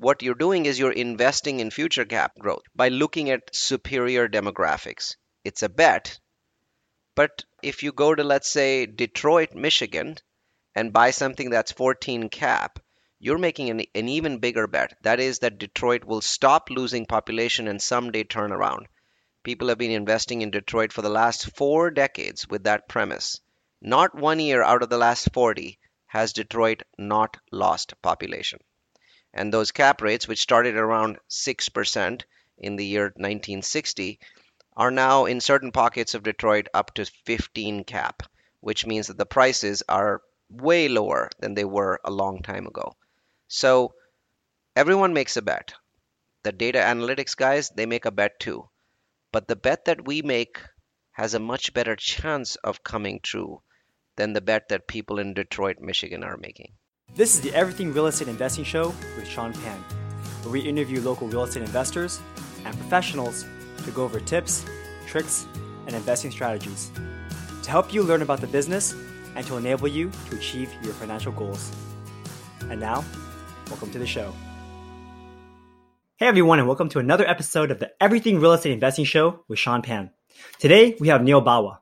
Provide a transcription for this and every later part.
what you're doing is you're investing in future cap growth by looking at superior demographics. It's a bet, but if you go to, let's say, Detroit, Michigan, and buy something that's 14 cap, you're making an, an even bigger bet. That is, that Detroit will stop losing population and someday turn around. People have been investing in Detroit for the last four decades with that premise. Not one year out of the last 40 has Detroit not lost population. And those cap rates, which started around 6% in the year 1960, are now in certain pockets of Detroit up to 15 cap, which means that the prices are way lower than they were a long time ago. So everyone makes a bet. The data analytics guys, they make a bet too. But the bet that we make has a much better chance of coming true than the bet that people in Detroit, Michigan are making. This is the Everything Real Estate Investing Show with Sean Pan, where we interview local real estate investors and professionals to go over tips, tricks, and investing strategies to help you learn about the business and to enable you to achieve your financial goals. And now, welcome to the show. Hey everyone, and welcome to another episode of the Everything Real Estate Investing Show with Sean Pan. Today we have Neil Bawa.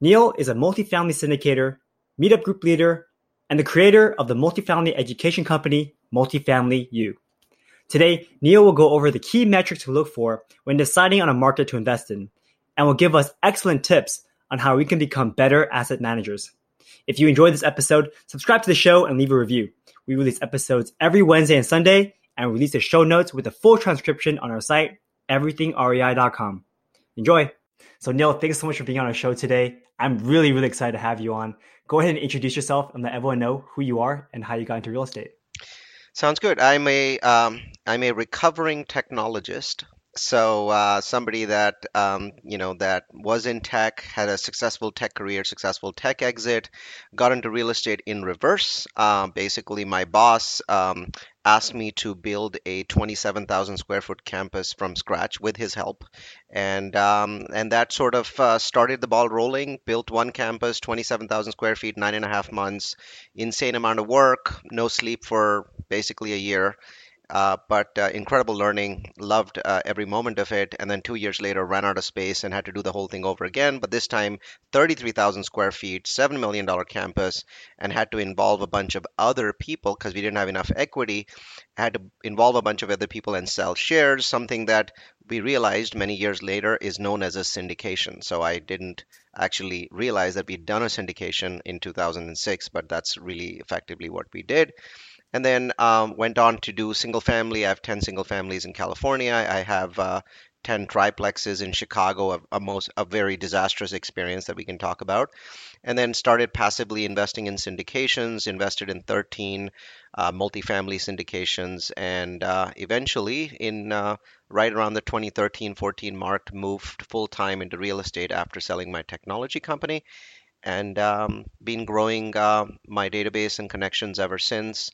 Neil is a multifamily syndicator, meetup group leader, and the creator of the multifamily education company Multifamily U. Today, Neil will go over the key metrics to look for when deciding on a market to invest in, and will give us excellent tips on how we can become better asset managers. If you enjoyed this episode, subscribe to the show and leave a review. We release episodes every Wednesday and Sunday, and release the show notes with a full transcription on our site, everythingrei.com. Enjoy! So, Neil, thanks so much for being on our show today. I'm really, really excited to have you on. Go ahead and introduce yourself and let everyone know who you are and how you got into real estate. Sounds good. I'm a um, I'm a recovering technologist. So uh, somebody that um, you know that was in tech, had a successful tech career, successful tech exit, got into real estate in reverse. Uh, basically, my boss um, asked me to build a 27,000 square foot campus from scratch with his help, and um, and that sort of uh, started the ball rolling. Built one campus, 27,000 square feet, nine and a half months, insane amount of work, no sleep for basically a year uh, but uh, incredible learning. Loved uh, every moment of it. And then two years later, ran out of space and had to do the whole thing over again. But this time, 33,000 square feet, $7 million campus, and had to involve a bunch of other people because we didn't have enough equity. had to involve a bunch of other people and sell shares, something that we realized many years later is known as a syndication. So I didn't actually realize that we'd done a syndication in 2006, but that's really effectively what we did and then um, went on to do single family. I have 10 single families in California. I have uh, 10 triplexes in Chicago, a, a, most a very disastrous experience that we can talk about. And then started passively investing in syndications, invested in 13 uh, multifamily syndications, and uh, eventually, in uh, right around the 2013-14 mark, moved full time into real estate after selling my technology company, and um, been growing uh, my database and connections ever since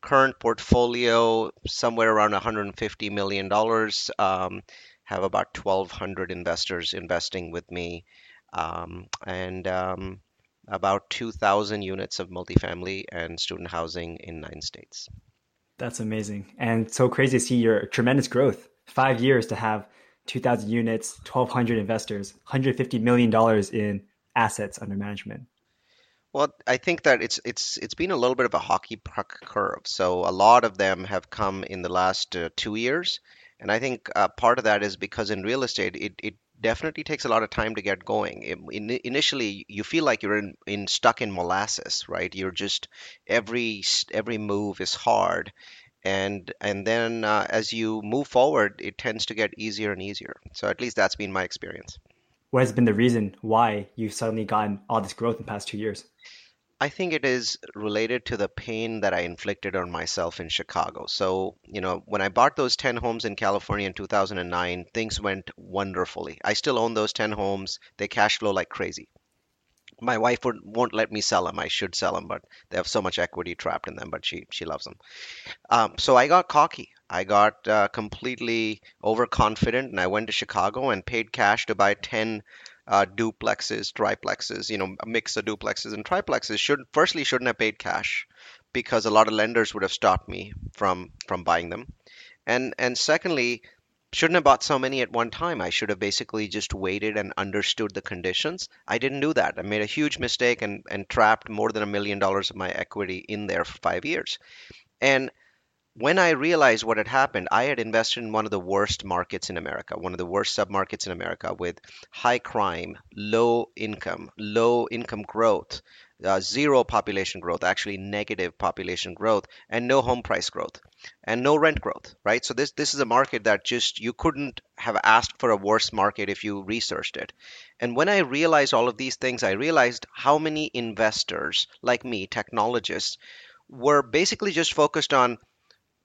current portfolio somewhere around 150 million dollars. Um, have about 1,200 investors investing with me, um, and um, about 2,000 units of multifamily and student housing in nine states. That's amazing, and so crazy to see your tremendous growth. Five years to have 2,000 units, 1,200 investors, 150 million dollars in assets under management. Well, I think that it's it's it's been a little bit of a hockey puck curve. So a lot of them have come in the last uh, two years, and I think uh, part of that is because in real estate, it, it definitely takes a lot of time to get going. It, in, initially, you feel like you're in, in stuck in molasses, right? You're just every every move is hard, and and then uh, as you move forward, it tends to get easier and easier. So at least that's been my experience. What has been the reason why you've suddenly gotten all this growth in the past two years? I think it is related to the pain that I inflicted on myself in Chicago. So, you know, when I bought those 10 homes in California in 2009, things went wonderfully. I still own those 10 homes. They cash flow like crazy. My wife would, won't let me sell them. I should sell them, but they have so much equity trapped in them, but she, she loves them. Um, so I got cocky. I got uh, completely overconfident and I went to Chicago and paid cash to buy 10 uh, duplexes, triplexes, you know, a mix of duplexes and triplexes should firstly shouldn't have paid cash. because a lot of lenders would have stopped me from from buying them. And and secondly, shouldn't have bought so many at one time. I should have basically just waited and understood the conditions. I didn't do that. I made a huge mistake and, and trapped more than a million dollars of my equity in there for five years. And when I realized what had happened, I had invested in one of the worst markets in America, one of the worst submarkets in America with high crime, low income, low income growth, uh, zero population growth, actually negative population growth, and no home price growth, and no rent growth, right? So this this is a market that just you couldn't have asked for a worse market if you researched it. And when I realized all of these things, I realized how many investors like me, technologists, were basically just focused on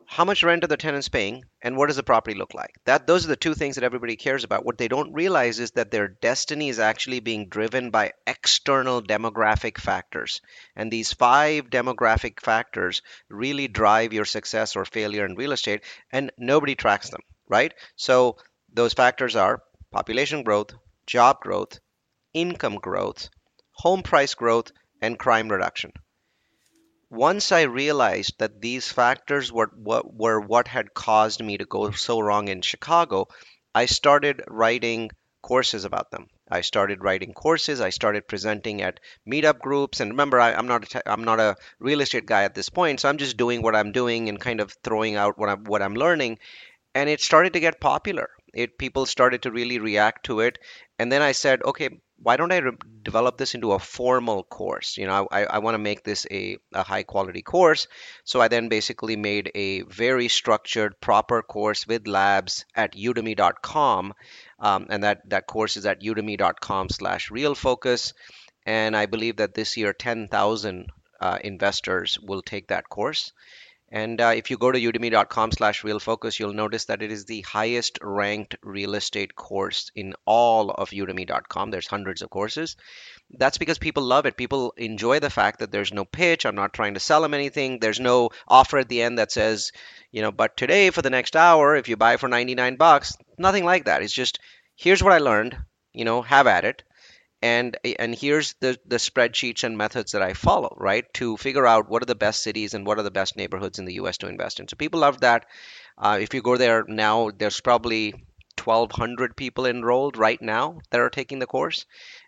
how much rent are the tenants paying and what does the property look like? That those are the two things that everybody cares about. What they don't realize is that their destiny is actually being driven by external demographic factors. And these five demographic factors really drive your success or failure in real estate and nobody tracks them right? So those factors are population growth job growth income growth home price growth and crime reduction once I realized that these factors were what were what had caused me to go so wrong in Chicago, I started writing courses about them. I started writing courses. I started presenting at meetup groups. And remember, I, am not a te- I'm not a real estate guy at this point, so I'm just doing what I'm doing and kind of throwing out what I'm what I'm learning. And it started to get popular. It people started to really react to it. And then I said, okay, why don't I re- develop this into a formal course? You know, I, I want to make this a, a high quality course. So I then basically made a very structured, proper course with labs at udemy.com. Um, and that, that course is at udemy.com slash real focus. And I believe that this year, 10,000 uh, investors will take that course. And uh, if you go to udemy.com slash real focus, you'll notice that it is the highest ranked real estate course in all of udemy.com. There's hundreds of courses. That's because people love it. People enjoy the fact that there's no pitch. I'm not trying to sell them anything. There's no offer at the end that says, you know, but today for the next hour, if you buy for 99 bucks, nothing like that. It's just, here's what I learned, you know, have at it and and here's the the spreadsheets and methods that I follow, right, to figure out what are the best cities and what are the best neighborhoods in the U.S. to invest in. So people love that. Uh, if you go there now, there's probably 1,200 people enrolled right now that are taking the course,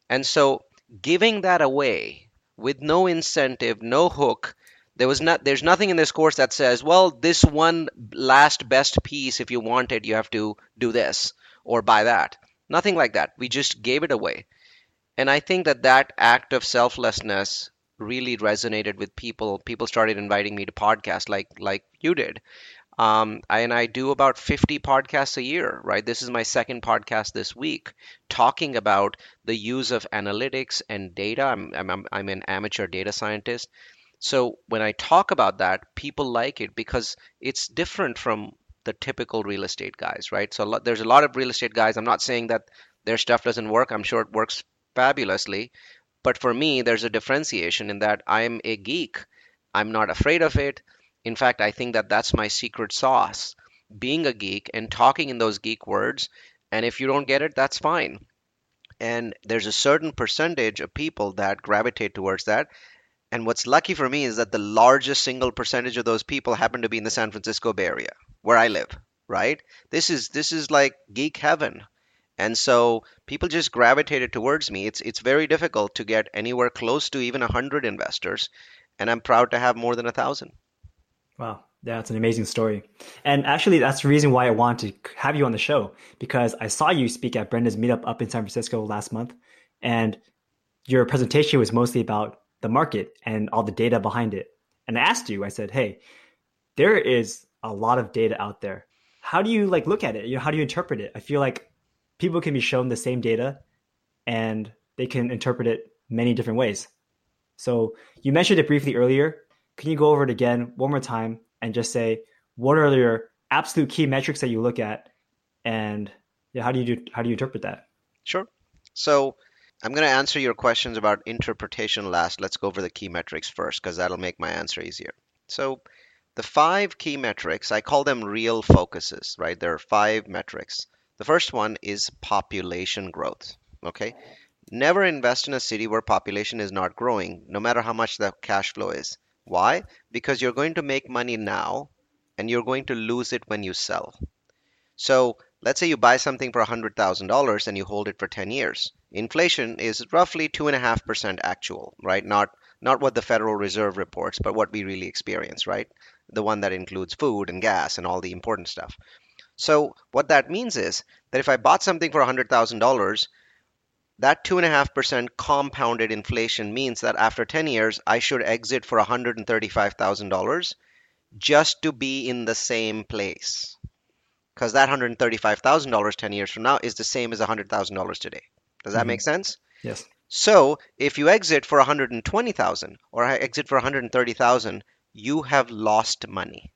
and so giving that away with no incentive, no hook. There was not there's nothing in this course that says, well, this one last best piece, if you want it, you have to do this or buy that. Nothing like that. We just gave it away. And I think that that act of selflessness really resonated with people. People started inviting me to podcasts like like you did. Um, and I do about 50 podcasts a year, right? This is my second podcast this week, talking about the use of analytics and data. I'm, I'm, I'm an amateur data scientist. So when I talk about that, people like it because it's different from the typical real estate guys, right? So there's a lot of real estate guys. I'm not saying that their stuff doesn't work. I'm sure it works fabulously. But for me, there's a differentiation in that I'm a geek. I'm not afraid of it. In fact, I think that that's my secret sauce being a geek and talking in those geek words. And if you don't get it, that's fine. And there's a certain percentage of people that gravitate towards that. And what's lucky for me is that the largest single percentage of those people happen to be in the San Francisco Bay Area, where I live, right? This is this is like geek heaven. And so people just gravitated towards me. It's it's very difficult to get anywhere close to even a hundred investors, and I'm proud to have more than a thousand. Wow, yeah, it's an amazing story. And actually, that's the reason why I wanted to have you on the show because I saw you speak at Brenda's meetup up in San Francisco last month, and your presentation was mostly about the market and all the data behind it. And I asked you, I said, "Hey, there is a lot of data out there. How do you like look at it? You know, how do you interpret it? I feel like people can be shown the same data and they can interpret it many different ways. So you mentioned it briefly earlier. Can you go over it again one more time and just say what are your absolute key metrics that you look at and yeah, how do you do how do you interpret that? Sure. So I'm going to answer your questions about interpretation last. Let's go over the key metrics first because that'll make my answer easier. So the five key metrics, I call them real focuses, right? There are five metrics. The first one is population growth. Okay. Never invest in a city where population is not growing, no matter how much the cash flow is. Why? Because you're going to make money now and you're going to lose it when you sell. So let's say you buy something for $100,000 and you hold it for 10 years. Inflation is roughly 2.5% actual, right? Not not what the Federal Reserve reports, but what we really experience, right? The one that includes food and gas and all the important stuff. So what that means is that if I bought something for $100,000, that 2.5% compounded inflation means that after 10 years, I should exit for $135,000 just to be in the same place. Because that $135,000 10 years from now is the same as $100,000 today. Does that Mhm. make sense? Yes. So if you exit for 120,000 or I exit for 130,000, you have lost money.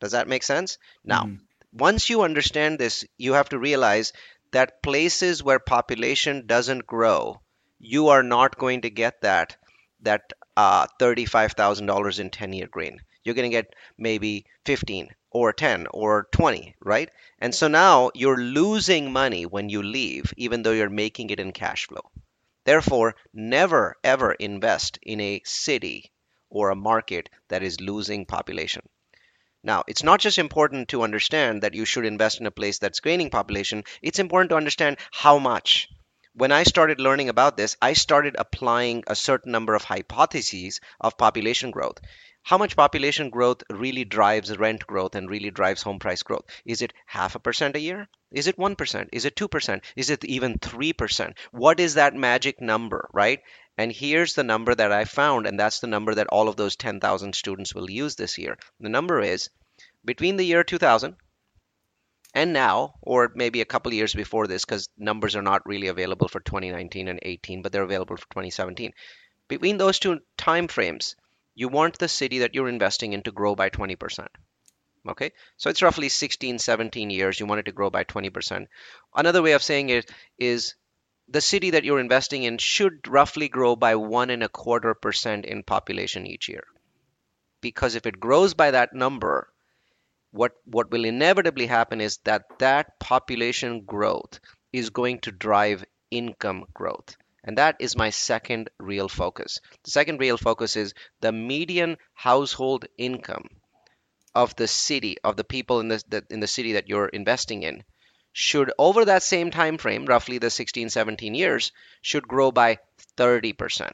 Does that make sense? Now, Mhm. Once you understand this, you have to realize that places where population doesn't grow, you are not going to get that that uh, $35,000 in 10-year grain. You're going to get maybe 15 or 10 or 20, right? And so now you're losing money when you leave, even though you're making it in cash flow. Therefore, never ever invest in a city or a market that is losing population. Now, it's not just important to understand that you should invest in a place that's gaining population, it's important to understand how much. When I started learning about this, I started applying a certain number of hypotheses of population growth. How much population growth really drives rent growth and really drives home price growth? Is it half a percent a year? Is it 1%? Is it 2%? Is it even 3%? What is that magic number, right? And here's the number that I found, and that's the number that all of those 10,000 students will use this year. The number is between the year 2000 and now, or maybe a couple years before this, because numbers are not really available for 2019 and 18, but they're available for 2017. Between those two time frames, you want the city that you're investing in to grow by 20%. Okay, so it's roughly 16, 17 years. You want it to grow by 20%. Another way of saying it is the city that you're investing in should roughly grow by one and a quarter percent in population each year. Because if it grows by that number, what what will inevitably happen is that that population growth is going to drive income growth. And that is my second real focus. The second real focus is the median household income of the city of the people in the, the in the city that you're investing in should over that same time frame roughly the 16 17 years should grow by 30%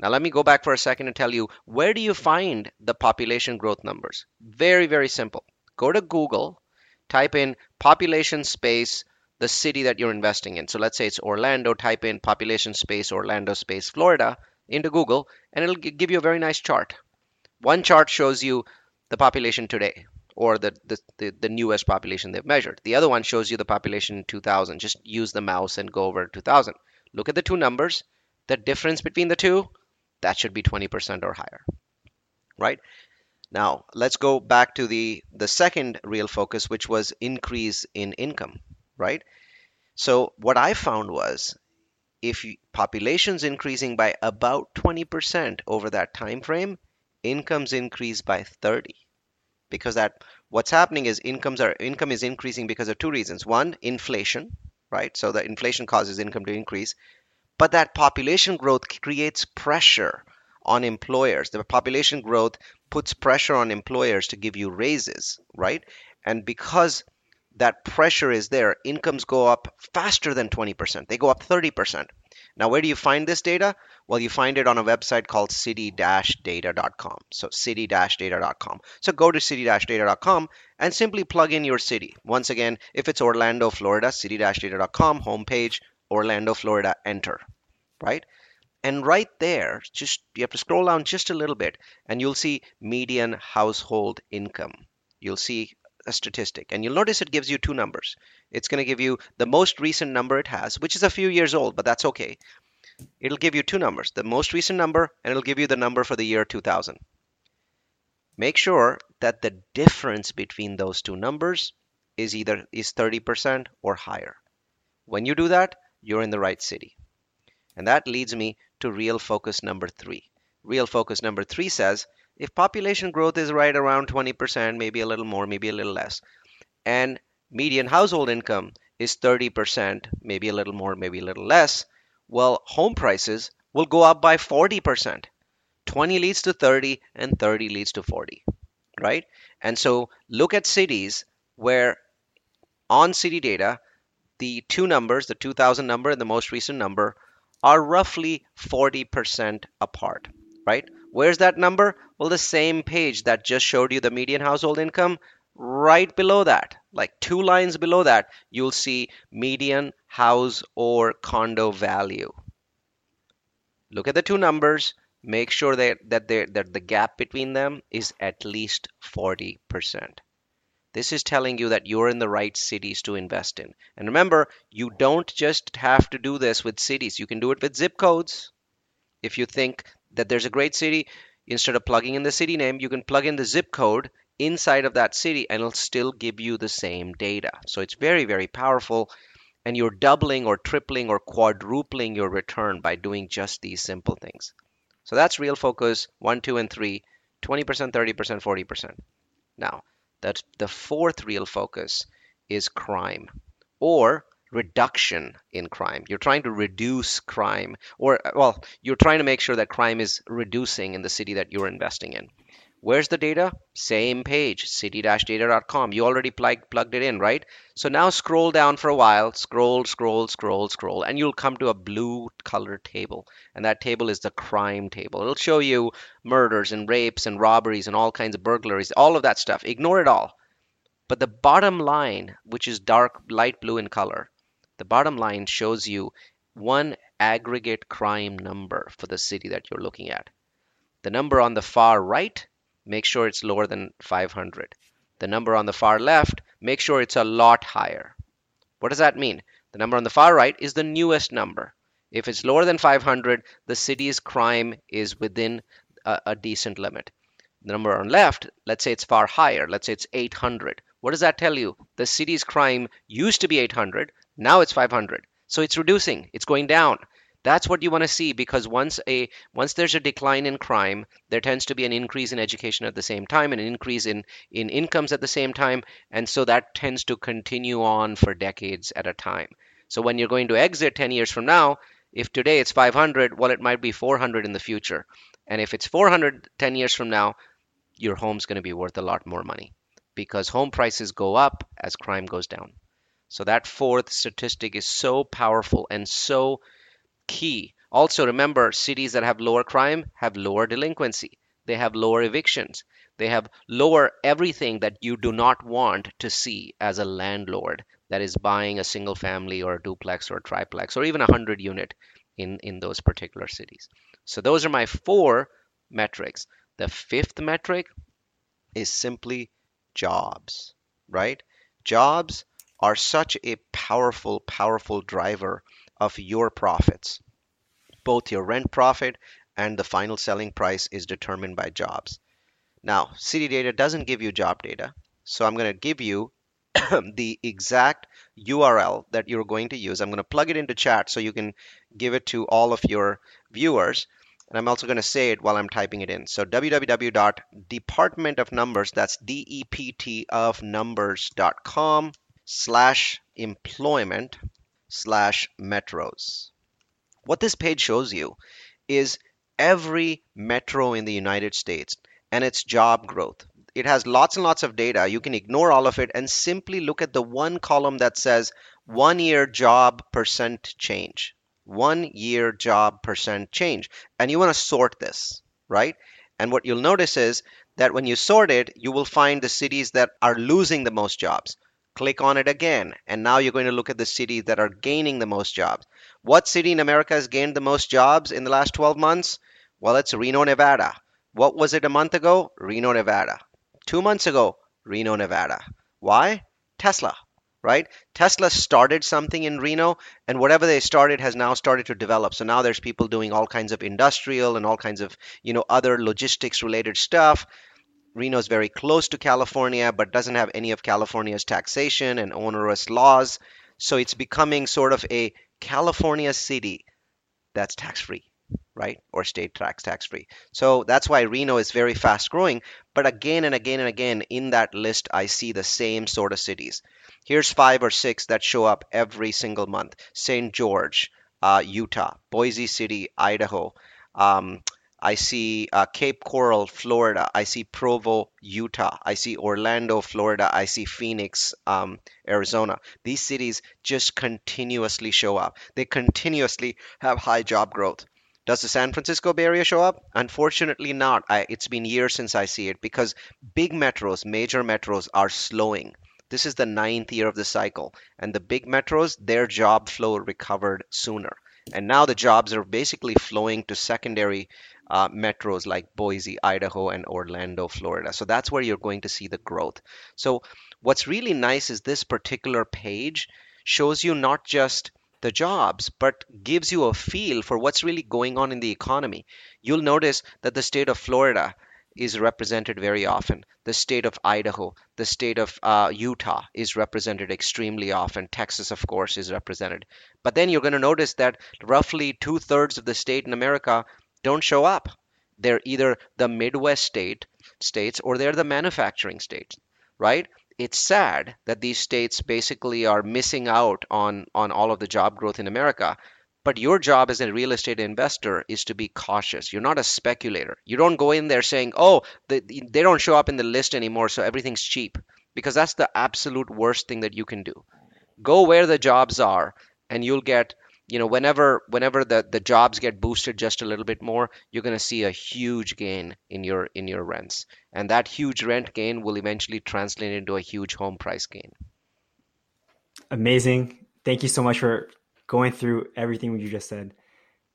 now let me go back for a second and tell you where do you find the population growth numbers? Very very simple. Go to google type in population space the city that you're investing in. So let's say it's orlando type in population space orlando space florida into google and it'll give you a very nice chart. One chart shows you the population today or the, the, the, the newest population they've measured. The other one shows you the population in 2000. Just use the mouse and go over 2000. Look at the two numbers. The difference between the two, that should be 20% or higher, right? Now, let's go back to the, the second real focus, which was increase in income, right? So what I found was if population's increasing by about 20% over that time frame, incomes increase by 30 because that what's happening is incomes are income is increasing because of two reasons. One inflation right? So the inflation causes income to increase. But that population growth creates pressure on employers. The population growth puts pressure on employers to give you raises right? And because that pressure is there incomes go up faster than 20% they go up 30% now where do you find this data well, you find it on a website called city-data.com. So city-data.com. So go to city-data.com and simply plug in your city. Once again, if it's Orlando, Florida, city-data.com, homepage, Orlando, Florida, enter, right? And right there, just you have to scroll down just a little bit and you'll see median household income. You'll see a statistic. And you'll notice it gives you two numbers. It's going to give you the most recent number it has, which is a few years old, but that's okay. It'll give you two numbers the most recent number and it'll give you the number for the year 2000 make sure that the difference between those two numbers is either is 30% or higher. When you do that you're in the right city. And that leads me to real focus number 3 real focus number 3 says if population growth is right around 20% maybe a little more maybe a little less and median household income is 30% maybe a little more maybe a little less well, home prices will go up by 40% 20 leads to 30, and 30 leads to 40, right? And so look at cities where on city data, the two numbers, the 2000 number and the most recent number, are roughly 40% apart, right? Where's that number? Well, the same page that just showed you the median household income, right below that, like two lines below that, you'll see median house or condo value. Look at the two numbers, make sure that, that, that the gap between them is at least 40%. This is telling you that you're in the right cities to invest in. And remember, you don't just have to do this with cities, you can do it with zip codes. If you think that there's a great city, instead of plugging in the city name, you can plug in the zip code inside of that city and it'll still give you the same data. So it's very, very powerful. And you're doubling or tripling or quadrupling your return by doing just these simple things. So that's real focus one, two, and three 20%, 30%, 40%. Now, that the fourth real focus is crime or reduction in crime. You're trying to reduce crime, or, well, you're trying to make sure that crime is reducing in the city that you're investing in. Where's the data? Same page, city-data.com. You already plug, plugged it in, right? So now scroll down for a while, scroll, scroll, scroll, scroll, and you'll come to a blue colored table. And that table is the crime table. It'll show you murders and rapes and robberies and all kinds of burglaries, all of that stuff. Ignore it all. But the bottom line, which is dark light blue in color, the bottom line shows you one aggregate crime number for the city that you're looking at. The number on the far right make sure it's lower than 500. The number on the far left, make sure it's a lot higher. What does that mean? The number on the far right is the newest number. If it's lower than 500, the city's crime is within a, a decent limit. The number on left, let's say it's far higher. Let's say it's 800. What does that tell you? The city's crime used to be 800. Now it's 500. So it's reducing. It's going down. That's what you want to see because once a once there's a decline in crime, there tends to be an increase in education at the same time, and an increase in in incomes at the same time, and so that tends to continue on for decades at a time. So when you're going to exit 10 years from now, if today it's 500, well, it might be 400 in the future, and if it's 400 10 years from now, your home's going to be worth a lot more money because home prices go up as crime goes down. So that fourth statistic is so powerful and so key. Also, remember cities that have lower crime have lower delinquency, they have lower evictions, they have lower everything that you do not want to see as a landlord that is buying a single family or a duplex or a triplex or even a 100 unit in, in those particular cities. So, those are my four metrics. The fifth metric is simply jobs, right? Jobs are such a powerful, powerful driver of your profits. Both your rent profit and the final selling price is determined by jobs. Now, city data doesn't give you job data, so I'm going to give you the exact URL that you're going to use. I'm going to plug it into chat so you can give it to all of your viewers. And I'm also going to say it while I'm typing it in. So www.department of numbers, that's D-E-P-T of numbers.com slash employment slash metros. What this page shows you is every metro in the United States and its job growth. It has lots and lots of data. You can ignore all of it and simply look at the one column that says one year job percent change. One year job percent change. And you want to sort this, right? And what you'll notice is that when you sort it, you will find the cities that are losing the most jobs. Click on it again, and now you're going to look at the cities that are gaining the most jobs. What city in America has gained the most jobs in the last 12 months? Well, it's Reno, Nevada. What was it a month ago? Reno, Nevada. Two months ago, Reno, Nevada. Why? Tesla, right? Tesla started something in Reno, and whatever they started has now started to develop. So now there's people doing all kinds of industrial and all kinds of, you know, other logistics related stuff. Reno is very close to California, but doesn't have any of California's taxation and onerous laws. So it's becoming sort of a California city that's tax free, right? Or state tax tax free. So that's why Reno is very fast growing. But again and again and again in that list, I see the same sort of cities. Here's five or six that show up every single month St. George, uh, Utah, Boise City, Idaho. Um, I see uh, Cape Coral, Florida. I see Provo, Utah. I see Orlando, Florida. I see Phoenix, um, Arizona. These cities just continuously show up. They continuously have high job growth. Does the San Francisco Bay Area show up? Unfortunately, not. I, it's been years since I see it because big metros, major metros, are slowing. This is the ninth year of the cycle, and the big metros, their job flow recovered sooner. And now the jobs are basically flowing to secondary uh, metros like Boise, Idaho, and Orlando, Florida. So that's where you're going to see the growth. So what's really nice is this particular page shows you not just the jobs, but gives you a feel for what's really going on in the economy. You'll notice that the state of Florida is represented very often. The state of Idaho, the state of uh, Utah is represented extremely often. Texas, of course, is represented. But then you're going to notice that roughly two thirds of the state in America don't show up. They're either the Midwest state states or they're the manufacturing states, right? It's sad that these states basically are missing out on on all of the job growth in America. But your job as a real estate investor is to be cautious. You're not a speculator. You don't go in there saying, "Oh, they, they don't show up in the list anymore, so everything's cheap," because that's the absolute worst thing that you can do. Go where the jobs are, and you'll get you know whenever whenever the the jobs get boosted just a little bit more you're going to see a huge gain in your in your rents. And that huge rent gain will eventually translate into a huge home price gain. Amazing. Thank you so much for going through everything you just said.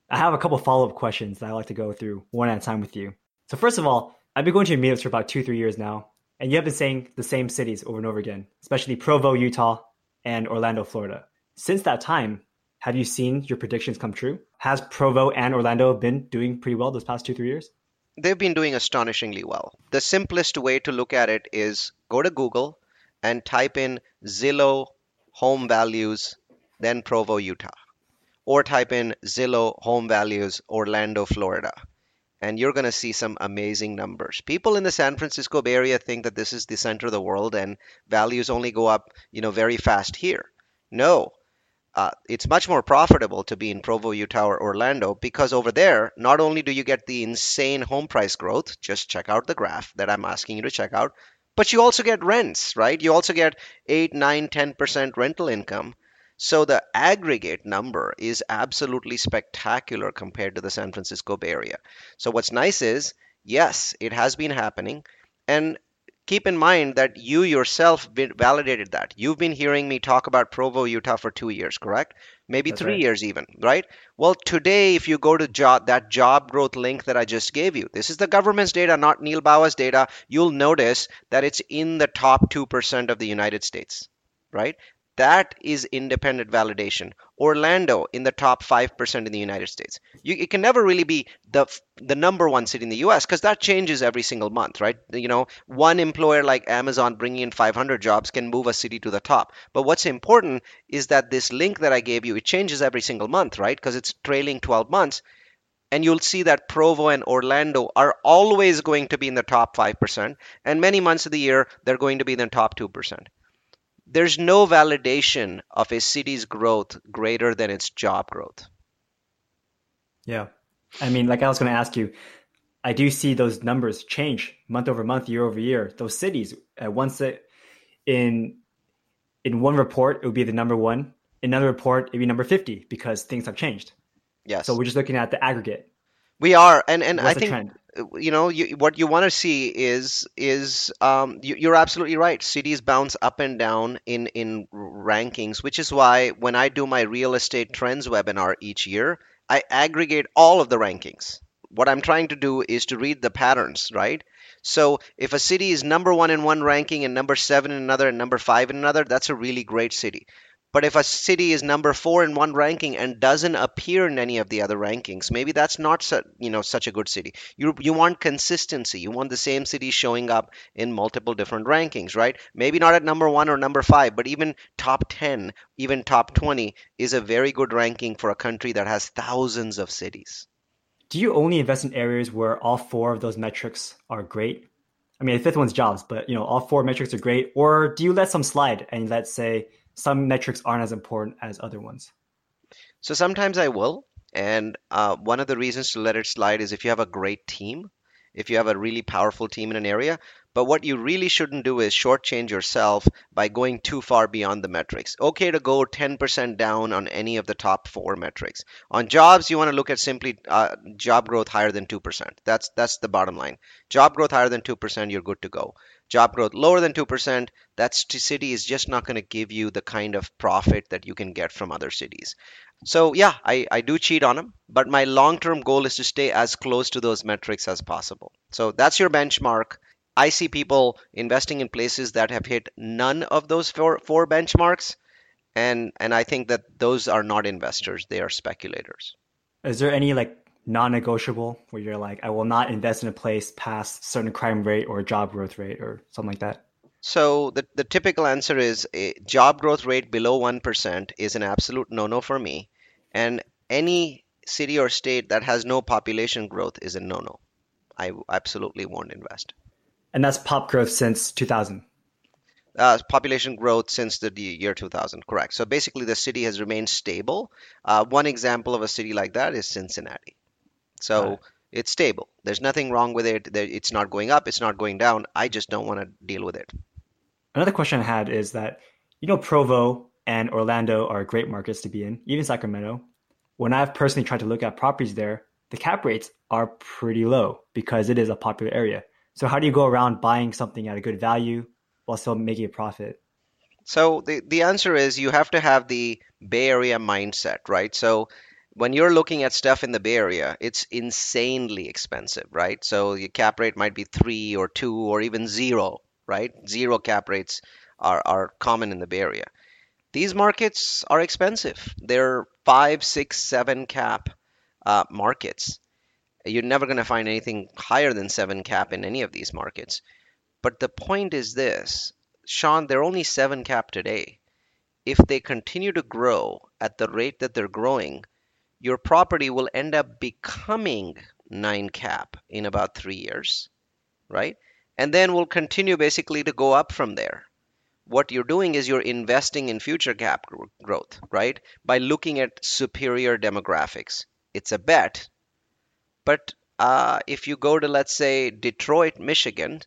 I have a couple follow-up questions that i like to go through one at a time with you. So first of all i've been going to your meetups for about two three years now and you have been saying the same cities over and over again especially provo utah and orlando florida. Since that time have you seen your predictions come true? Has Provo and Orlando been doing pretty well those past two, three years? They've been doing astonishingly well. The simplest way to look at it is go to Google and type in Zillow home values, then Provo, Utah. Or type in Zillow home values, Orlando, Florida. And you're going to see some amazing numbers. People in the San Francisco Bay Area think that this is the center of the world and values only go up, you know, very fast here. No, uh, it's much more profitable to be in Provo, Utah, or Orlando because over there, not only do you get the insane home price growth, just check out the graph that I'm asking you to check out, but you also get rents, right? You also get 8, 9, 10% rental income. So the aggregate number is absolutely spectacular compared to the San Francisco Bay Area. So what's nice is, yes, it has been happening. And keep in mind that you yourself validated that. You've been hearing me talk about Provo, Utah for two years, correct? Maybe That's three right. years even, right? Well, today, if you go to job, that job growth link that I just gave you, this is the government's data, not Neil Bawa's data. You'll notice that it's in the top 2% of the United States, right? That is independent validation. Orlando in the top 5% in the United States. You, it can never really be the the number one city in the US because that changes every single month, right? You know, one employer like Amazon bringing in 500 jobs can move a city to the top. But what's important is that this link that I gave you, it changes every single month, right? Because it's trailing 12 months. And you'll see that Provo and Orlando are always going to be in the top 5%. And many months of the year, they're going to be in the top 2% there's no validation of a city's growth greater than its job growth. Yeah. I mean, like I was going to ask you, I do see those numbers change month over month, year over year. Those cities, at once in in one report, it would be the number one. In another report, it'd be number fifty because things have changed. Yes. So we're just looking at the aggregate. We are, and and What's I think trend? you know you, what you want to see is is um, you, are absolutely right. Cities bounce up and down in in rankings which is why when i do my real estate trends webinar each year i aggregate all of the rankings. What i'm trying to do is to read the patterns right? So if a city is number one in one ranking and number seven in another and number five in another that's a really great city but if a city is number four in one ranking and doesn't appear in any of the other rankings, maybe that's not su- you know such a good city. You you want consistency. You want the same city showing up in multiple different rankings, right? Maybe not at number one or number five, but even top ten, even top twenty is a very good ranking for a country that has thousands of cities. Do you only invest in areas where all four of those metrics are great? I mean, the fifth one's jobs, but you know, all four metrics are great. Or do you let some slide and let's say some metrics aren't as important as other ones. So sometimes I will, And uh, one of the reasons to let it slide is if you have a great team, if you have a really powerful team in an area. But what you really shouldn't do is shortchange yourself by going too far beyond the metrics. Okay to go 10% down on any of the top four metrics. On jobs, you want to look at simply uh, job growth higher than 2%. That's that's the bottom line. Job growth higher than 2%, you're good to go. Job growth lower than 2%, that city is just not going to give you the kind of profit that you can get from other cities. So yeah, I, I do cheat on them, but my long-term goal is to stay as close to those metrics as possible. So that's your benchmark. I see people investing in places that have hit none of those four, four benchmarks, and and I think that those are not investors; they are speculators. Is there any like non-negotiable where you're like, I will not invest in a place past certain crime rate or job growth rate or something like that? So the, the typical answer is a job growth rate below 1% is an absolute no-no for me. And any city or state that has no population growth is a no-no. I absolutely won't invest. And that's pop growth since 2000. Uh, population growth since the year 2000, correct. So basically, the city has remained stable. Uh, one example of a city like that is Cincinnati. So right. it's stable. There's nothing wrong with it. It's not going up. It's not going down. I just don't want to deal with it. Another question I had is that you know Provo and Orlando are great markets to be in, even Sacramento. When I've personally tried to look at properties there, the cap rates are pretty low because it is a popular area. So how do you go around buying something at a good value while still making a profit? So the, the answer is you have to have the Bay Area mindset, right? So when you're looking at stuff in the Bay Area, it's insanely expensive, right? So your cap rate might be three or two or even zero, right? Zero cap rates are, are common in the Bay Area. These markets are expensive. They're five, six, seven cap uh, markets. You're never going to find anything higher than seven cap in any of these markets. But the point is this, Sean, they're only seven cap today. If they continue to grow at the rate that they're growing, your property will end up becoming nine cap in about three years, right? And then will continue basically to go up from there. What you're doing is you're investing in future cap growth, right? By looking at superior demographics. It's a bet, but uh, if you go to, let's say, Detroit, Michigan,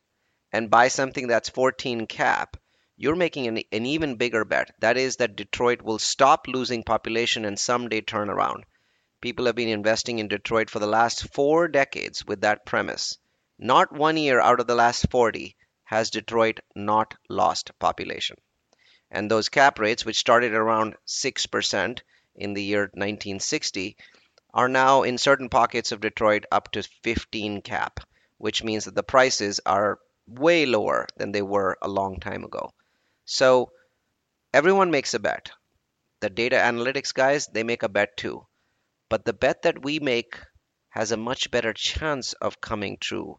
and buy something that's 14 cap, you're making an, an even bigger bet. That is that Detroit will stop losing population and someday turn around. People have been investing in Detroit for the last four decades with that premise. Not one year out of the last 40 has Detroit not lost population. And those cap rates, which started around 6% in the year 1960, are now in certain pockets of Detroit up to 15 cap, which means that the prices are way lower than they were a long time ago. So everyone makes a bet. The data analytics guys, they make a bet too. But the bet that we make has a much better chance of coming true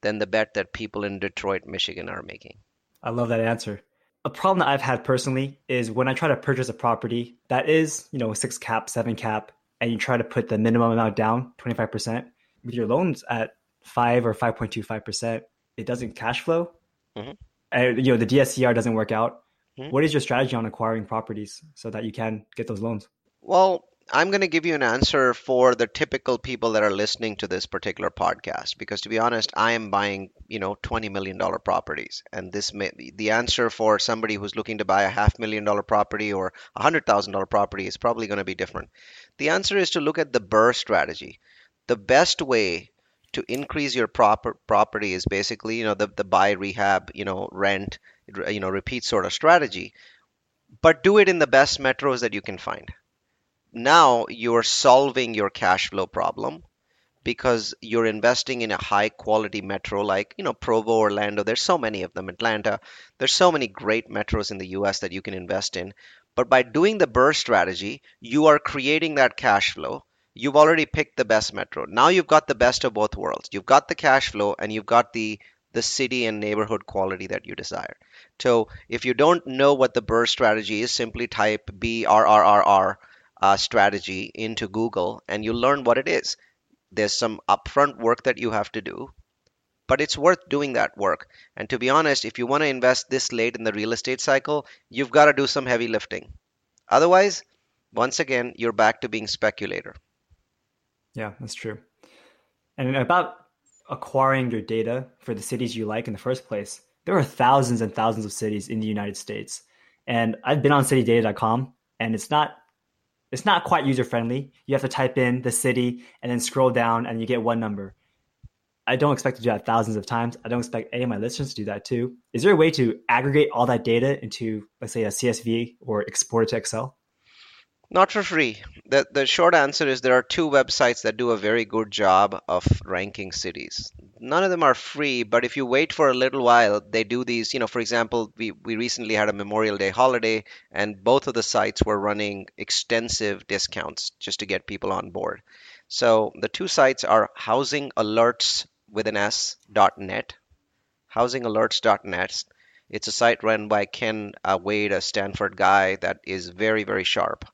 than the bet that people in Detroit, Michigan are making. I love that answer. A problem that I've had personally is when I try to purchase a property that is, you know, six cap, seven cap, and you try to put the minimum amount down, 25%, with your loans at 5 or 5.25%, it doesn't cash flow. Mm-hmm. And, you know, the DSCR doesn't work out. Mm-hmm. What is your strategy on acquiring properties so that you can get those loans? Well, I'm going to give you an answer for the typical people that are listening to this particular podcast because to be honest, I am buying, you know, 20 million dollar properties and this may the answer for somebody who's looking to buy a half million dollar property or a $100,000 property is probably going to be different. The answer is to look at the BRRRR strategy. The best way to increase your proper property is basically, you know, the the buy rehab, you know, rent, you know, repeat sort of strategy. But do it in the best metros that you can find now you're solving your cash flow problem because you're investing in a high quality metro like you know provo orlando. There's so many of them atlanta. There's so many great metros in the us that you can invest in. But by doing the BRRRR strategy you are creating that cash flow. You've already picked the best metro. Now you've got the best of both worlds. You've got the cash flow and you've got the the city and neighborhood quality that you desire. So if you don't know what the burr strategy is simply type b r r r r uh, strategy into Google and you learn what it is. There's some upfront work that you have to do, but it's worth doing that work. And to be honest, if you want to invest this late in the real estate cycle, you've got to do some heavy lifting. Otherwise, once again, you're back to being speculator. Yeah, that's true. And about acquiring your data for the cities you like in the first place, there are thousands and thousands of cities in the United States. And I've been on citydata.com and it's not it's not quite user friendly. You have to type in the city and then scroll down and you get one number. I don't expect to do that thousands of times. I don't expect any of my listeners to do that too. Is there a way to aggregate all that data into, let's say, a CSV or export it to Excel? Not for free. The, the short answer is there are two websites that do a very good job of ranking cities. None of them are free, but if you wait for a little while, they do these. You know, for example, we, we recently had a Memorial Day holiday, and both of the sites were running extensive discounts just to get people on board. So the two sites are Housing Alerts with an S dot net, housingalerts.net. It's a site run by Ken uh, Wade, a Stanford guy that is very, very sharp.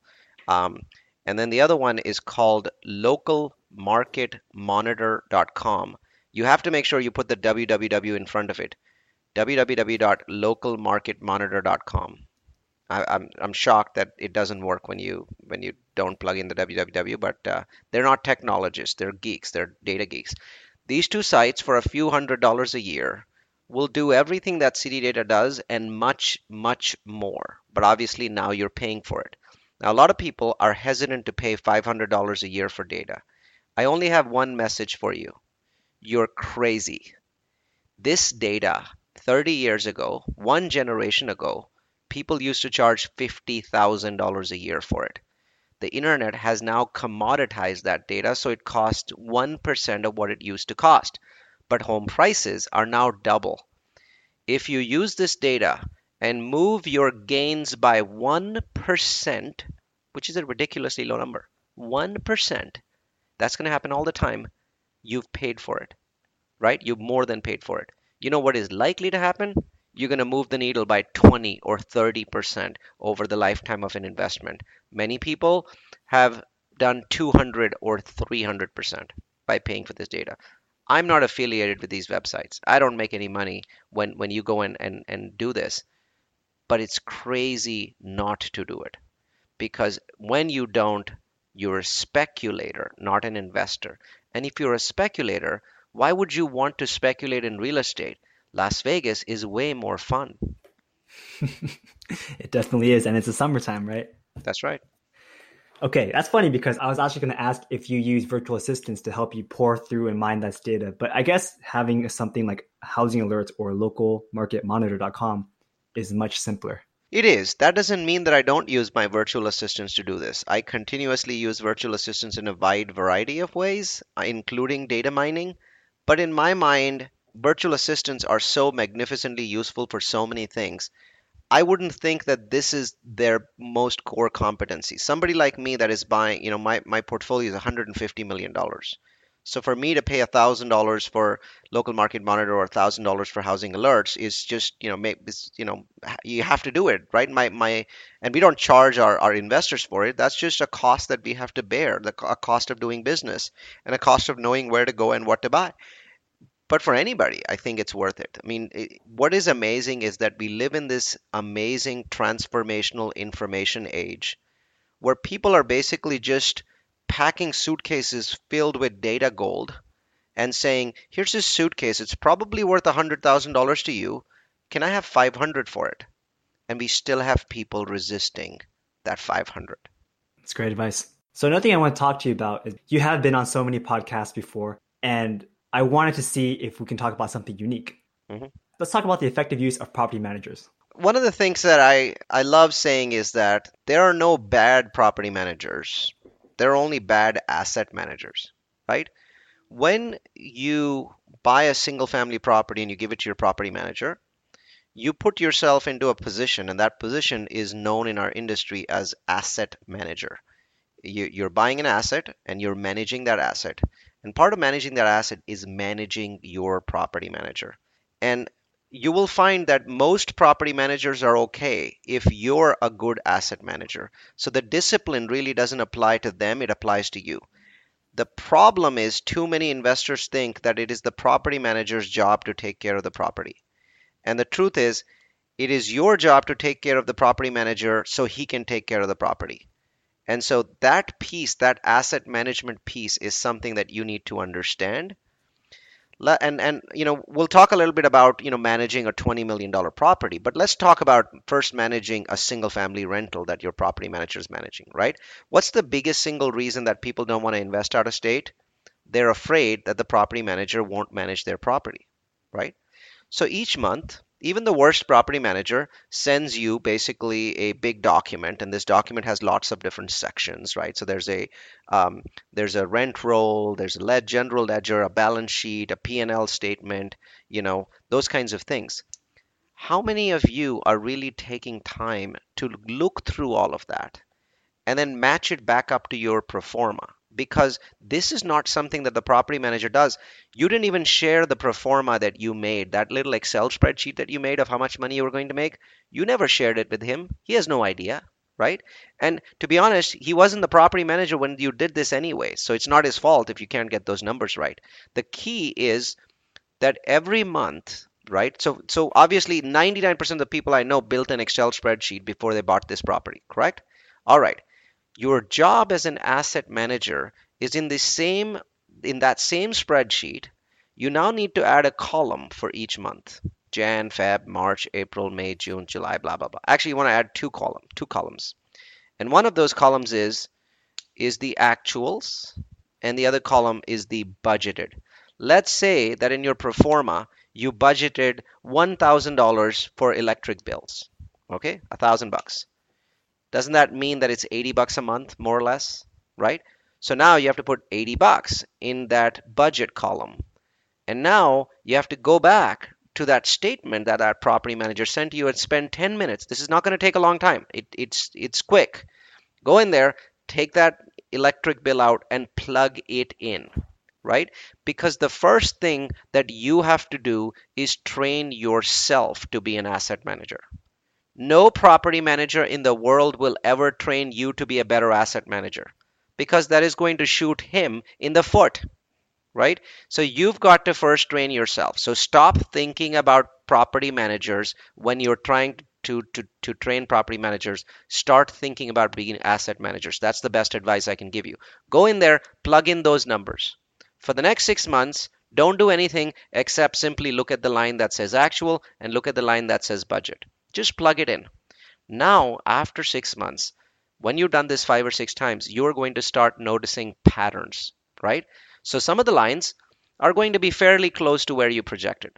Um, and then the other one is called localmarketmonitor.com. You have to make sure you put the www in front of it. www.localmarketmonitor.com. I, I'm I'm shocked that it doesn't work when you when you don't plug in the www. But uh, they're not technologists; they're geeks. They're data geeks. These two sites, for a few hundred dollars a year, will do everything that City Data does and much much more. But obviously now you're paying for it. Now, a lot of people are hesitant to pay $500 a year for data. I only have one message for you. You're crazy. This data, 30 years ago, one generation ago, people used to charge $50,000 a year for it. The internet has now commoditized that data, so it costs 1% of what it used to cost. But home prices are now double. If you use this data and move your gains by 1%, which is a ridiculously low number, 1%, that's going to happen all the time, you've paid for it, right? You've more than paid for it. You know what is likely to happen? You're going to move the needle by 20 or 30% over the lifetime of an investment. Many people have done 200 or 300% by paying for this data. I'm not affiliated with these websites. I don't make any money when, when you go in and, and do this but it's crazy not to do it because when you don't, you're a speculator, not an investor. And if you're a speculator, why would you want to speculate in real estate? Las Vegas is way more fun. it definitely is. And it's the summertime, right? That's right. Okay, that's funny because I was actually going to ask if you use virtual assistants to help you pour through and mine that data. But I guess having something like housing alerts or localmarketmonitor.com is much simpler. It is. That doesn't mean that I don't use my virtual assistants to do this. I continuously use virtual assistants in a wide variety of ways, uh, including data mining. But in my mind, virtual assistants are so magnificently useful for so many things. I wouldn't think that this is their most core competency. Somebody like me that is buying, you know, my, my portfolio is $150 million. So for me to pay a thousand dollars for local market monitor or a thousand dollars for housing alerts is just you know you know you have to do it right. My my and we don't charge our, our investors for it. That's just a cost that we have to bear, the a cost of doing business and a cost of knowing where to go and what to buy. But for anybody, I think it's worth it. I mean, it, what is amazing is that we live in this amazing transformational information age where people are basically just packing suitcases filled with data gold and saying, here's this suitcase, it's probably worth $100,000 to you. Can I have 500 for it? And we still have people resisting that 500. That's great advice. So another thing I want to talk to you about is you have been on so many podcasts before, and I wanted to see if we can talk about something unique. Mm-hmm. Let's talk about the effective use of property managers. One of the things that I, I love saying is that there are no bad property managers they're only bad asset managers, right? When you buy a single family property and you give it to your property manager, you put yourself into a position, and that position is known in our industry as asset manager. You, are buying an asset and you're managing that asset. And part of managing that asset is managing your property manager. And you will find that most property managers are okay if you're a good asset manager. So the discipline really doesn't apply to them, it applies to you. The problem is too many investors think that it is the property manager's job to take care of the property. And the truth is, it is your job to take care of the property manager so he can take care of the property. And so that piece, that asset management piece, is something that you need to understand. And and you know we'll talk a little bit about you know managing a 20 million dollar property, but let's talk about first managing a single family rental that your property manager is managing, right? What's the biggest single reason that people don't want to invest out of state? They're afraid that the property manager won't manage their property, right? So each month, even the worst property manager sends you basically a big document, and this document has lots of different sections, right? So there's a um, there's a rent roll, there's a led general ledger, a balance sheet, a P&L statement, you know, those kinds of things. How many of you are really taking time to look through all of that? and then match it back up to your pro forma because this is not something that the property manager does. You didn't even share the pro forma that you made, that little Excel spreadsheet that you made of how much money you were going to make. You never shared it with him. He has no idea, right? And to be honest, he wasn't the property manager when you did this anyway. So it's not his fault if you can't get those numbers right. The key is that every month right so so obviously 99% of the people i know built an excel spreadsheet before they bought this property correct all right your job as an asset manager is in the same in that same spreadsheet. You now need to add a column for each month. Jan, Feb, March, April, May, June, July, blah blah blah. Actually, you want to add two column, two columns. And one of those columns is is the actuals and the other column is the budgeted. Let's say that in your pro forma you budgeted $1,000 for electric bills. Okay? A thousand bucks. Doesn't that mean that it's 80 bucks a month, more or less, right? So now you have to put 80 bucks in that budget column. And now you have to go back to that statement that that property manager sent you and spend 10 minutes. This is not going to take a long time. It, it's it's quick. Go in there, take that electric bill out and plug it in, right? Because the first thing that you have to do is train yourself to be an asset manager. No property manager in the world will ever train you to be a better asset manager because that is going to shoot him in the foot, right? So you've got to first train yourself. So stop thinking about property managers when you're trying to, to, to train property managers. Start thinking about being asset managers. That's the best advice I can give you. Go in there, plug in those numbers. For the next six months, don't do anything except simply look at the line that says actual and look at the line that says budget. Just plug it in. Now, after six months, when you've done this five or six times, you're going to start noticing patterns, right? So some of the lines are going to be fairly close to where you projected.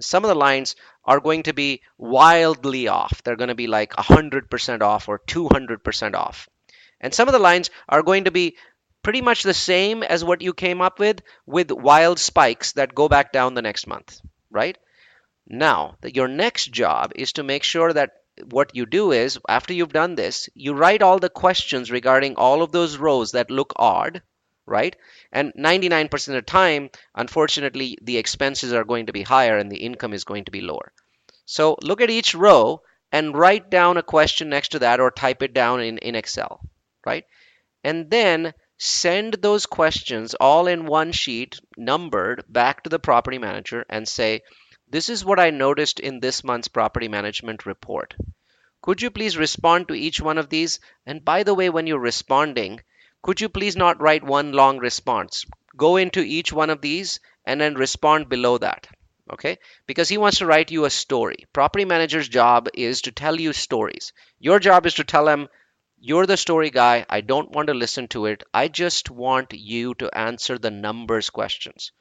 Some of the lines are going to be wildly off. They're going to be like 100% off or 200% off. And some of the lines are going to be pretty much the same as what you came up with, with wild spikes that go back down the next month, right? Now, your next job is to make sure that what you do is after you've done this, you write all the questions regarding all of those rows that look odd, right? And 99% of the time, unfortunately, the expenses are going to be higher and the income is going to be lower. So look at each row and write down a question next to that or type it down in, in Excel, right? And then send those questions all in one sheet, numbered, back to the property manager and say, this is what I noticed in this month's property management report. Could you please respond to each one of these? And by the way, when you're responding, could you please not write one long response? Go into each one of these and then respond below that. Okay? Because he wants to write you a story. Property manager's job is to tell you stories. Your job is to tell him, you're the story guy. I don't want to listen to it. I just want you to answer the numbers questions.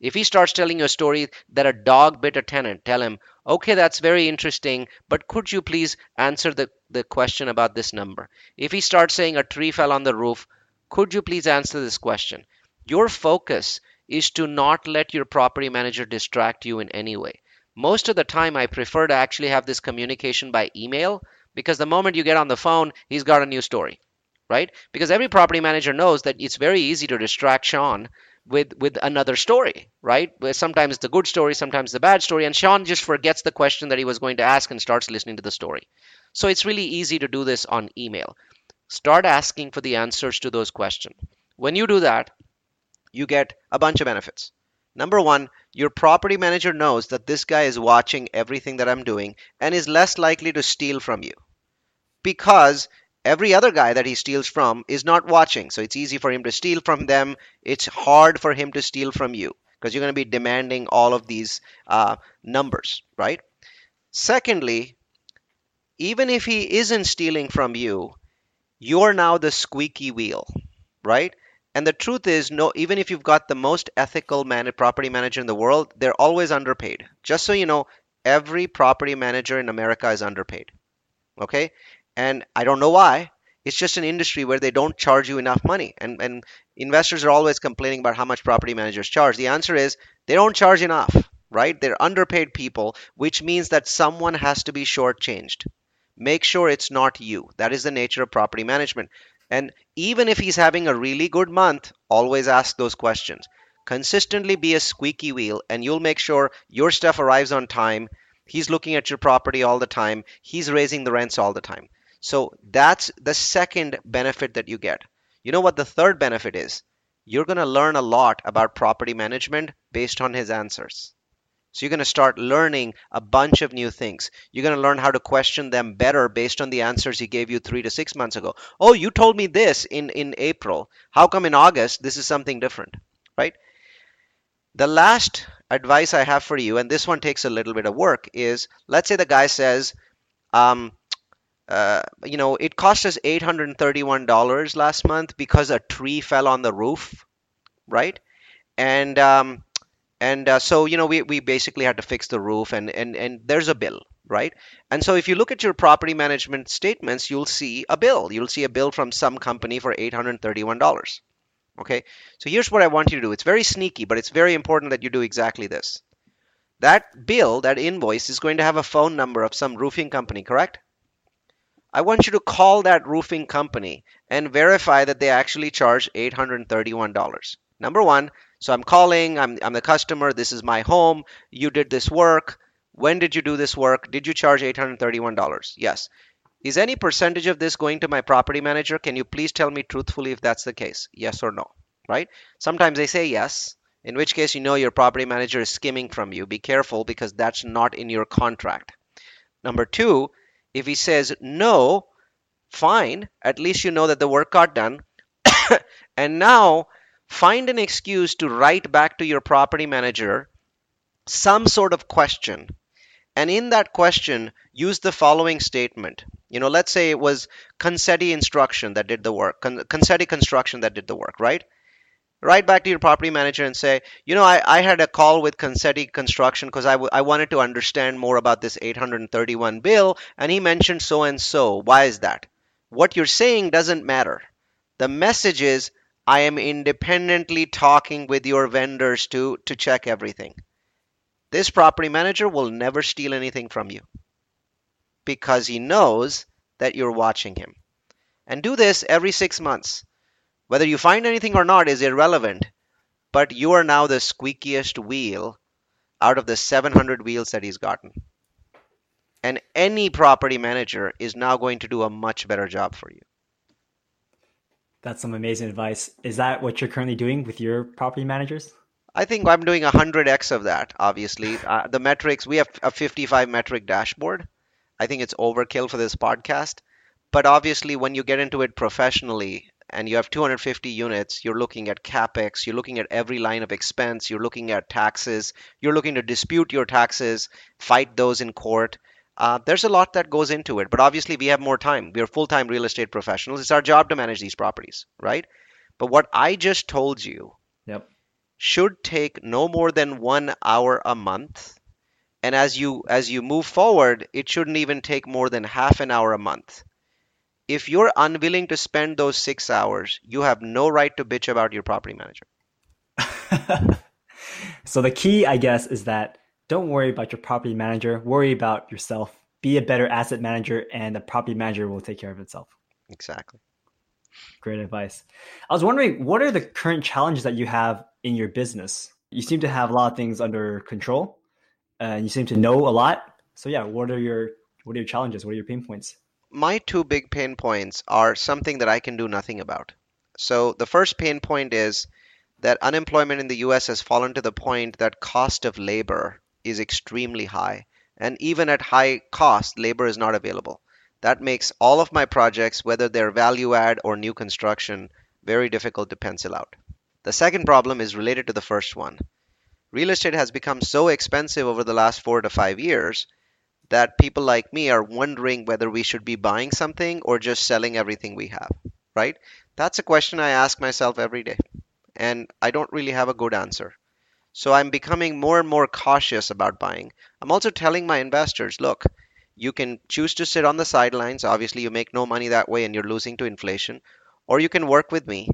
If he starts telling you a story that a dog bit a tenant, tell him, okay, that's very interesting, but could you please answer the, the question about this number? If he starts saying a tree fell on the roof, could you please answer this question? Your focus is to not let your property manager distract you in any way. Most of the time, I prefer to actually have this communication by email because the moment you get on the phone, he's got a new story, right? Because every property manager knows that it's very easy to distract Sean with with another story, right? Where sometimes a good story, sometimes the bad story, and Sean just forgets the question that he was going to ask and starts listening to the story. So it's really easy to do this on email. Start asking for the answers to those questions. When you do that, you get a bunch of benefits. Number one, your property manager knows that this guy is watching everything that I'm doing and is less likely to steal from you because Every other guy that he steals from is not watching, so it's easy for him to steal from them. It's hard for him to steal from you because you're going to be demanding all of these uh, numbers, right? Secondly, even if he isn't stealing from you, you're now the squeaky wheel, right? And the truth is, no, even if you've got the most ethical man- property manager in the world, they're always underpaid. Just so you know, every property manager in America is underpaid. Okay? And I don't know why. It's just an industry where they don't charge you enough money. And, and investors are always complaining about how much property managers charge. The answer is they don't charge enough, right? They're underpaid people, which means that someone has to be shortchanged. Make sure it's not you. That is the nature of property management. And even if he's having a really good month, always ask those questions. Consistently be a squeaky wheel, and you'll make sure your stuff arrives on time. He's looking at your property all the time. He's raising the rents all the time. So that's the second benefit that you get. You know what the third benefit is? You're going to learn a lot about property management based on his answers. So you're going to start learning a bunch of new things. You're going to learn how to question them better based on the answers he gave you three to six months ago. Oh, you told me this in, in April. How come in August this is something different? Right? The last advice I have for you, and this one takes a little bit of work, is let's say the guy says, um, uh, you know, it cost us $831 last month because a tree fell on the roof, right? And um, and uh, so you know we, we basically had to fix the roof and, and and there's a bill right? And so if you look at your property management statements you'll see a bill. You'll see a bill from some company for $831 okay? So here's what i want you to do. It's very sneaky but it's very important that you do exactly this. That bill that invoice is going to have a phone number of some roofing company correct I want you to call that roofing company and verify that they actually charge $831. Number one, so I'm calling, I'm, I'm the customer, this is my home, you did this work. When did you do this work? Did you charge $831? Yes. Is any percentage of this going to my property manager? Can you please tell me truthfully if that's the case? Yes or no, right? Sometimes they say yes, in which case you know your property manager is skimming from you. Be careful because that's not in your contract. Number two, if he says no, fine, at least you know that the work got done. and now find an excuse to write back to your property manager some sort of question. And in that question, use the following statement. You know, let's say it was Consetti Instruction that did the work, Consetti Construction that did the work, right? Write back to your property manager and say, you know, I, I had a call with Consetti Construction because I, w- I wanted to understand more about this 831 bill, and he mentioned so and so. Why is that? What you're saying doesn't matter. The message is, I am independently talking with your vendors to, to check everything. This property manager will never steal anything from you because he knows that you're watching him. And do this every six months. Whether you find anything or not is irrelevant, but you are now the squeakiest wheel out of the 700 wheels that he's gotten. And any property manager is now going to do a much better job for you. That's some amazing advice. Is that what you're currently doing with your property managers? I think I'm doing 100x of that, obviously. Uh, the metrics, we have a 55 metric dashboard. I think it's overkill for this podcast. But obviously, when you get into it professionally and you have 250 units, you're looking at capex, you're looking at every line of expense, you're looking at taxes, you're looking to dispute your taxes, fight those in court. Uh, there's a lot that goes into it, but obviously we have more time. We are full time real estate professionals. It's our job to manage these properties, right? But what I just told you yep. should take no more than one hour a month. And as you as you move forward, it shouldn't even take more than half an hour a month. If you're unwilling to spend those six hours, you have no right to bitch about your property manager. so the key, I guess, is that don't worry about your property manager. Worry about yourself. Be a better asset manager, and the property manager will take care of itself. Exactly. Great advice. I was wondering, what are the current challenges that you have in your business? You seem to have a lot of things under control, and you seem to know a lot. So yeah, what are your what are your challenges? What are your pain points? My two big pain points are something that I can do nothing about. So the first pain point is that unemployment in the US has fallen to the point that cost of labor is extremely high. And even at high cost, labor is not available. That makes all of my projects, whether they're value add or new construction, very difficult to pencil out. The second problem is related to the first one. Real estate has become so expensive over the last four to five years that people like me are wondering whether we should be buying something or just selling everything we have, right? That's a question I ask myself every day, and I don't really have a good answer. So I'm becoming more and more cautious about buying. I'm also telling my investors, look, you can choose to sit on the sidelines. Obviously, you make no money that way and you're losing to inflation, or you can work with me.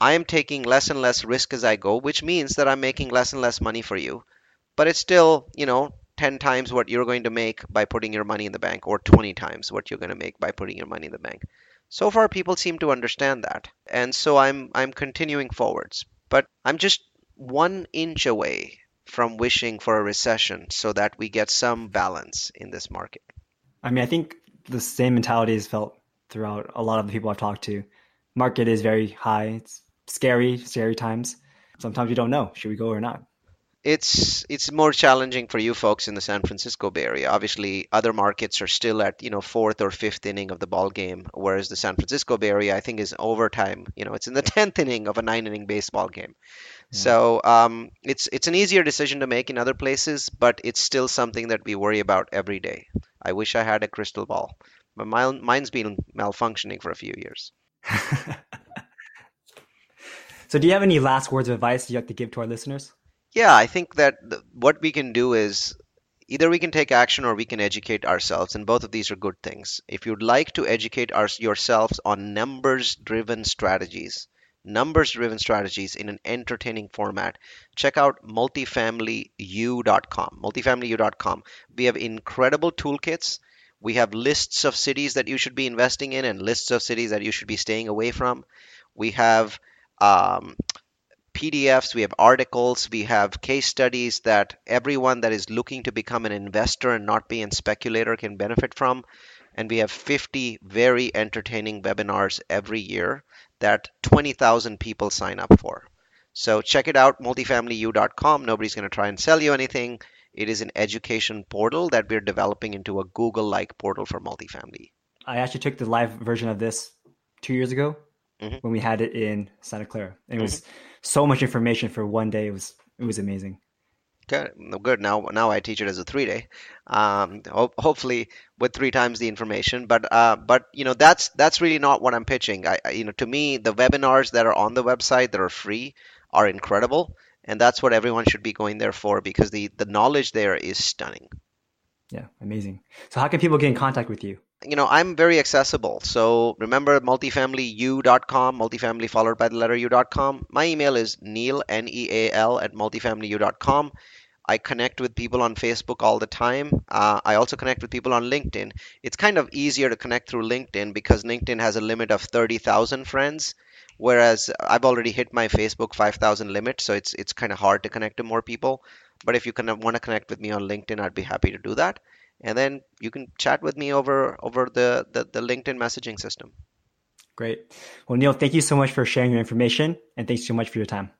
I am taking less and less risk as I go, which means that I'm making less and less money for you. But it's still, you know, 10 times what you're going to make by putting your money in the bank or 20 times what you're going to make by putting your money in the bank. So far people seem to understand that. And so I'm I'm continuing forwards. But I'm just 1 inch away from wishing for a recession so that we get some balance in this market. I mean, I think the same mentality is felt throughout a lot of the people I've talked to. Market is very high. It's scary, scary times. Sometimes you don't know, should we go or not? It's it's more challenging for you folks in the San Francisco Bay Area. Obviously, other markets are still at you know fourth or fifth inning of the ball game, whereas the San Francisco Bay Area, I think, is overtime. You know, it's in the tenth inning of a nine inning baseball game. Yeah. So um, it's it's an easier decision to make in other places, but it's still something that we worry about every day. I wish I had a crystal ball, but mine, mine's been malfunctioning for a few years. so, do you have any last words of advice you'd like to give to our listeners? Yeah, I think that the, what we can do is either we can take action or we can educate ourselves, and both of these are good things. If you'd like to educate our, yourselves on numbers driven strategies, numbers driven strategies in an entertaining format, check out multifamilyu.com. Multifamilyu.com. We have incredible toolkits. We have lists of cities that you should be investing in and lists of cities that you should be staying away from. We have um, PDFs, we have articles, we have case studies that everyone that is looking to become an investor and not be a speculator can benefit from. And we have 50 very entertaining webinars every year that 20,000 people sign up for. So check it out, multifamilyu.com. Nobody's going to try and sell you anything. It is an education portal that we're developing into a Google like portal for multifamily. I actually took the live version of this two years ago mm-hmm. when we had it in Santa Clara. It mm-hmm. was so much information for one day. It was it was amazing. Good, good. Now, now I teach it as a three day. Um, ho- hopefully with three times the information. But, uh, but you know, that's that's really not what I'm pitching. I, I, you know, to me, the webinars that are on the website that are free are incredible, and that's what everyone should be going there for because the the knowledge there is stunning. Yeah, amazing. So, how can people get in contact with you? You know, I'm very accessible. So remember multifamilyu.com, multifamily followed by the letter u.com. My email is neal, N-E-A-L, at multifamilyu.com. I connect with people on Facebook all the time. Uh, I also connect with people on LinkedIn. It's kind of easier to connect through LinkedIn because LinkedIn has a limit of 30,000 friends, whereas I've already hit my Facebook 5,000 limit, so it's it's kind of hard to connect to more people. But if you kind of want to connect with me on LinkedIn, I'd be happy to do that and then you can chat with me over over the, the, the LinkedIn messaging system. Great. Well, neal thank you so much for sharing your information, and thanks so much for your time.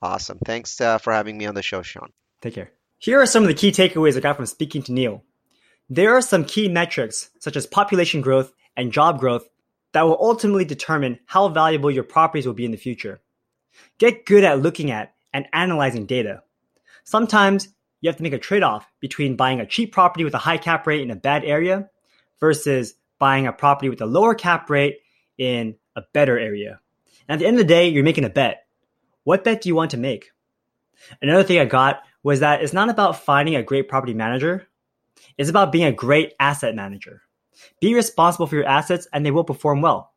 Awesome. Thanks uh, for having me on the show, Sean. Take care. Here are some of the key takeaways I got from speaking to neal There are some key metrics, such as population growth and job growth, that will ultimately determine how valuable your properties will be in the future. Get good at looking at and analyzing data. Sometimes you have to make a trade off between buying a cheap property with a high cap rate in a bad area versus buying a property with a lower cap rate in a better area. And at the end of the day, you're making a bet. What bet do you want to make? Another thing I got was that it's not about finding a great property manager, it's about being a great asset manager. Be responsible for your assets and they will perform well.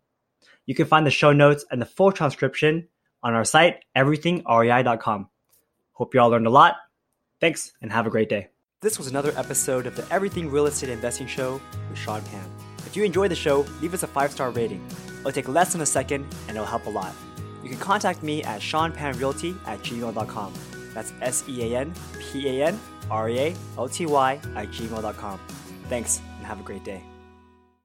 You can find the show notes and the full transcription on our site, everythingrei.com. Hope you all learned a lot. Thanks, and have a great day. This was another episode of the Everything Real Estate Investing Show with Sean Pan. If you enjoyed the show, leave us a five star rating. It'll take less than a second and it'll help a lot. You can contact me at seanpanrealty at gmail.com. That's S E A N P A N R E A L T Y at gmail.com. Thanks and have a great day.